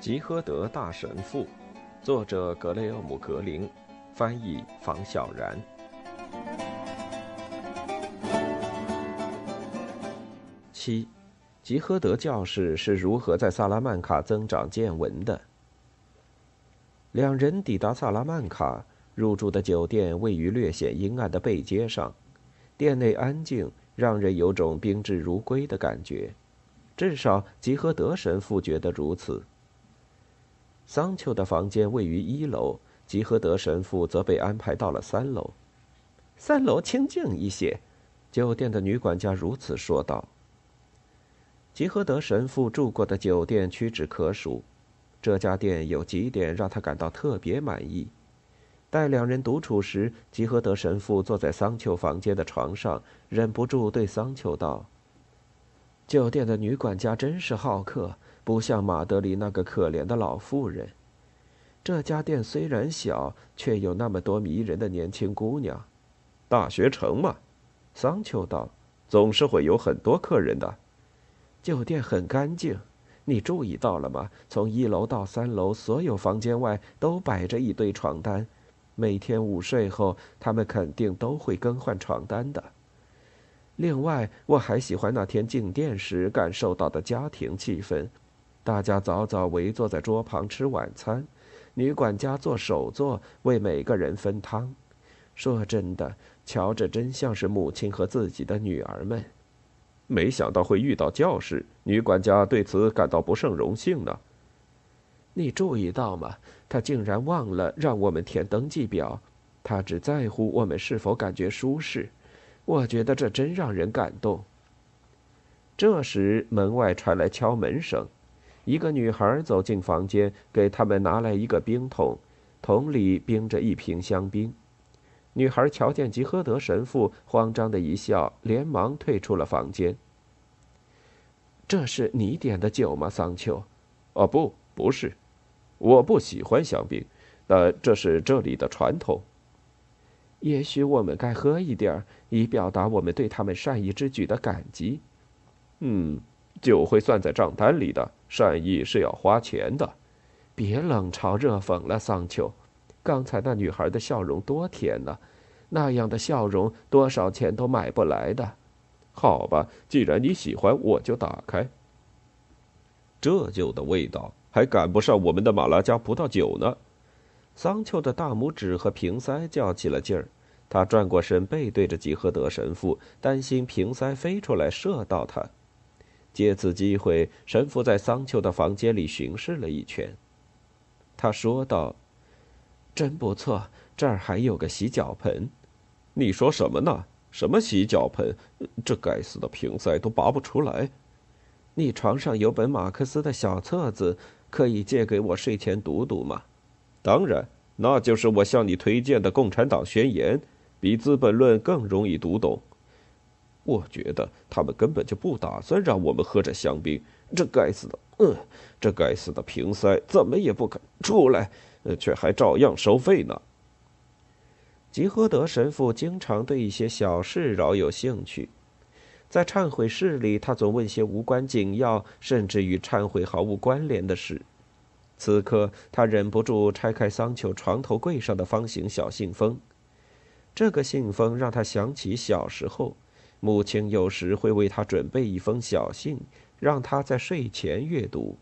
吉诃德大神父，作者格雷厄姆·格林，翻译房小然。七，吉诃德教士是如何在萨拉曼卡增长见闻的？两人抵达萨拉曼卡，入住的酒店位于略显阴暗的背街上，店内安静，让人有种宾至如归的感觉，至少吉诃德神父觉得如此。桑丘的房间位于一楼，吉诃德神父则被安排到了三楼。三楼清静一些，酒店的女管家如此说道。吉诃德神父住过的酒店屈指可数，这家店有几点让他感到特别满意。待两人独处时，吉诃德神父坐在桑丘房间的床上，忍不住对桑丘道：“酒店的女管家真是好客。”不像马德里那个可怜的老妇人。这家店虽然小，却有那么多迷人的年轻姑娘。大学城嘛，桑丘道，总是会有很多客人的。酒店很干净，你注意到了吗？从一楼到三楼，所有房间外都摆着一堆床单。每天午睡后，他们肯定都会更换床单的。另外，我还喜欢那天进店时感受到的家庭气氛。大家早早围坐在桌旁吃晚餐，女管家做手作，为每个人分汤。说真的，瞧着真像是母亲和自己的女儿们。没想到会遇到教士，女管家对此感到不胜荣幸呢。你注意到吗？她竟然忘了让我们填登记表，她只在乎我们是否感觉舒适。我觉得这真让人感动。这时，门外传来敲门声。一个女孩走进房间，给他们拿来一个冰桶，桶里冰着一瓶香槟。女孩瞧见吉诃德神父，慌张的一笑，连忙退出了房间。这是你点的酒吗，桑丘？哦，不，不是，我不喜欢香槟，但这是这里的传统。也许我们该喝一点以表达我们对他们善意之举的感激。嗯。酒会算在账单里的，善意是要花钱的。别冷嘲热讽了，桑丘。刚才那女孩的笑容多甜呐，那样的笑容多少钱都买不来的。好吧，既然你喜欢，我就打开。这酒的味道还赶不上我们的马拉加葡萄酒呢。桑丘的大拇指和瓶塞较起了劲儿，他转过身背对着吉诃德神父，担心瓶塞飞出来射到他。借此机会，神父在桑丘的房间里巡视了一圈。他说道：“真不错，这儿还有个洗脚盆。”“你说什么呢？什么洗脚盆？这该死的瓶塞都拔不出来。”“你床上有本马克思的小册子，可以借给我睡前读读吗？”“当然，那就是我向你推荐的《共产党宣言》，比《资本论》更容易读懂。”我觉得他们根本就不打算让我们喝这香槟。这该死的，嗯，这该死的瓶塞怎么也不肯出来，却还照样收费呢。吉诃德神父经常对一些小事饶有兴趣，在忏悔室里，他总问些无关紧要，甚至与忏悔毫无关联的事。此刻，他忍不住拆开桑丘床头柜上的方形小信封，这个信封让他想起小时候。母亲有时会为他准备一封小信，让他在睡前阅读。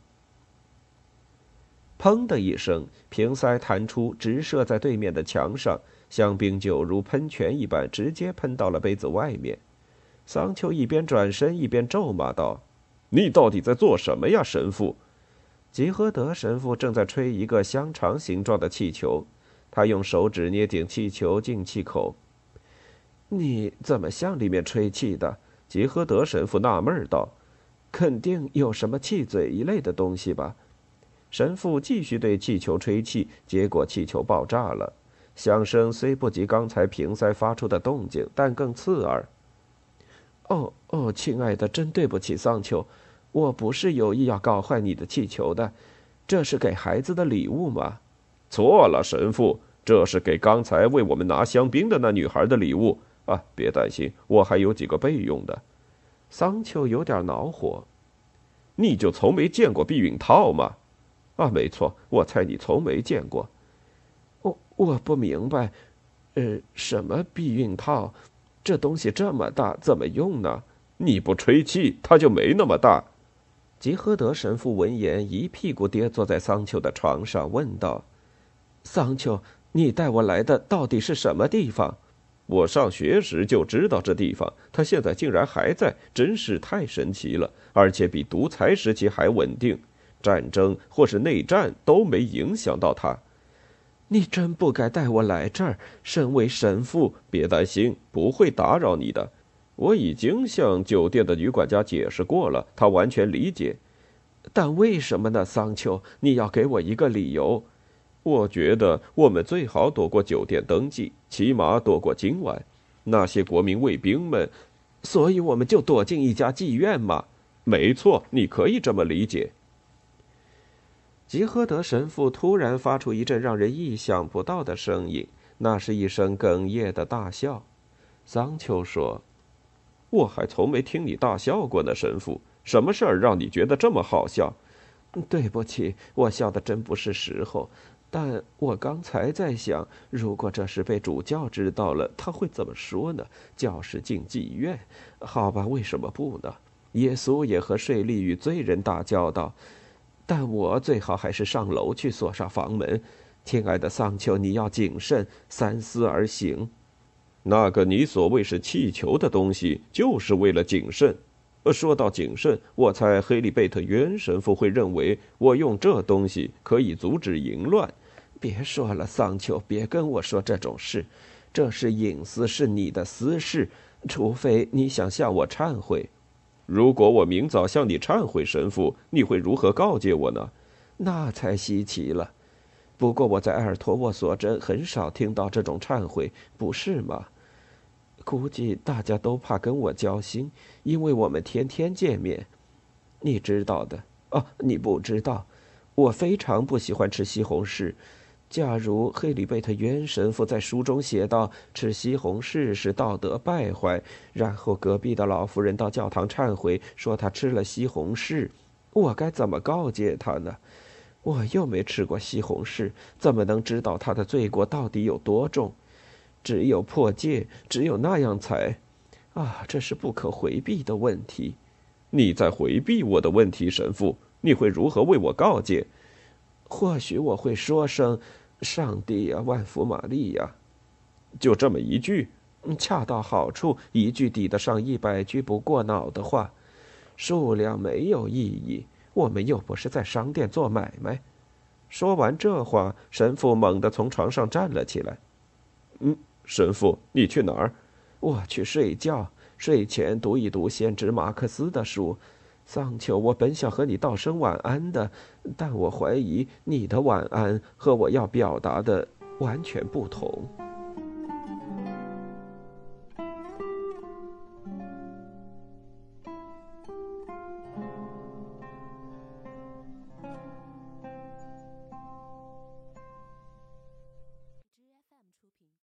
砰的一声，瓶塞弹出，直射在对面的墙上，香槟酒如喷泉一般直接喷到了杯子外面。桑丘一边转身一边咒骂道：“你到底在做什么呀，神父？”吉诃德神父正在吹一个香肠形状的气球，他用手指捏紧气球进气口。你怎么向里面吹气的？吉诃德神父纳闷道：“肯定有什么气嘴一类的东西吧？”神父继续对气球吹气，结果气球爆炸了，响声虽不及刚才瓶塞发出的动静，但更刺耳。哦哦，亲爱的，真对不起，桑丘，我不是有意要搞坏你的气球的，这是给孩子的礼物吗？错了，神父，这是给刚才为我们拿香槟的那女孩的礼物。啊，别担心，我还有几个备用的。桑丘有点恼火。你就从没见过避孕套吗？啊，没错，我猜你从没见过。我我不明白，呃，什么避孕套？这东西这么大，怎么用呢？你不吹气，它就没那么大。吉诃德神父闻言，一屁股跌坐在桑丘的床上，问道：“桑丘，你带我来的到底是什么地方？”我上学时就知道这地方，它现在竟然还在，真是太神奇了！而且比独裁时期还稳定，战争或是内战都没影响到它。你真不该带我来这儿。身为神父，别担心，不会打扰你的。我已经向酒店的女管家解释过了，她完全理解。但为什么呢，桑丘？你要给我一个理由。我觉得我们最好躲过酒店登记，起码躲过今晚。那些国民卫兵们，所以我们就躲进一家妓院嘛。没错，你可以这么理解。吉诃德神父突然发出一阵让人意想不到的声音，那是一声哽咽的大笑。桑丘说：“我还从没听你大笑过呢，神父。什么事儿让你觉得这么好笑？”对不起，我笑的真不是时候。但我刚才在想，如果这事被主教知道了，他会怎么说呢？教士进妓院，好吧，为什么不呢？耶稣也和税吏与罪人打交道，但我最好还是上楼去锁上房门。亲爱的桑丘，你要谨慎，三思而行。那个你所谓是气球的东西，就是为了谨慎。说到谨慎，我猜黑利贝特渊神父会认为我用这东西可以阻止淫乱。别说了，桑丘，别跟我说这种事，这是隐私，是你的私事。除非你想向我忏悔。如果我明早向你忏悔，神父，你会如何告诫我呢？那才稀奇了。不过我在埃尔托沃索镇很少听到这种忏悔，不是吗？估计大家都怕跟我交心，因为我们天天见面。你知道的哦，你不知道，我非常不喜欢吃西红柿。假如黑里贝特渊神父在书中写道吃西红柿是道德败坏，然后隔壁的老妇人到教堂忏悔说他吃了西红柿，我该怎么告诫他呢？我又没吃过西红柿，怎么能知道他的罪过到底有多重？只有破戒，只有那样才，啊，这是不可回避的问题。你在回避我的问题，神父？你会如何为我告诫？或许我会说声：“上帝呀，万福玛利亚。”就这么一句，恰到好处，一句抵得上一百句不过脑的话。数量没有意义，我们又不是在商店做买卖。说完这话，神父猛地从床上站了起来。嗯。神父，你去哪儿？我去睡觉。睡前读一读先知马克思的书。桑丘，我本想和你道声晚安的，但我怀疑你的晚安和我要表达的完全不同。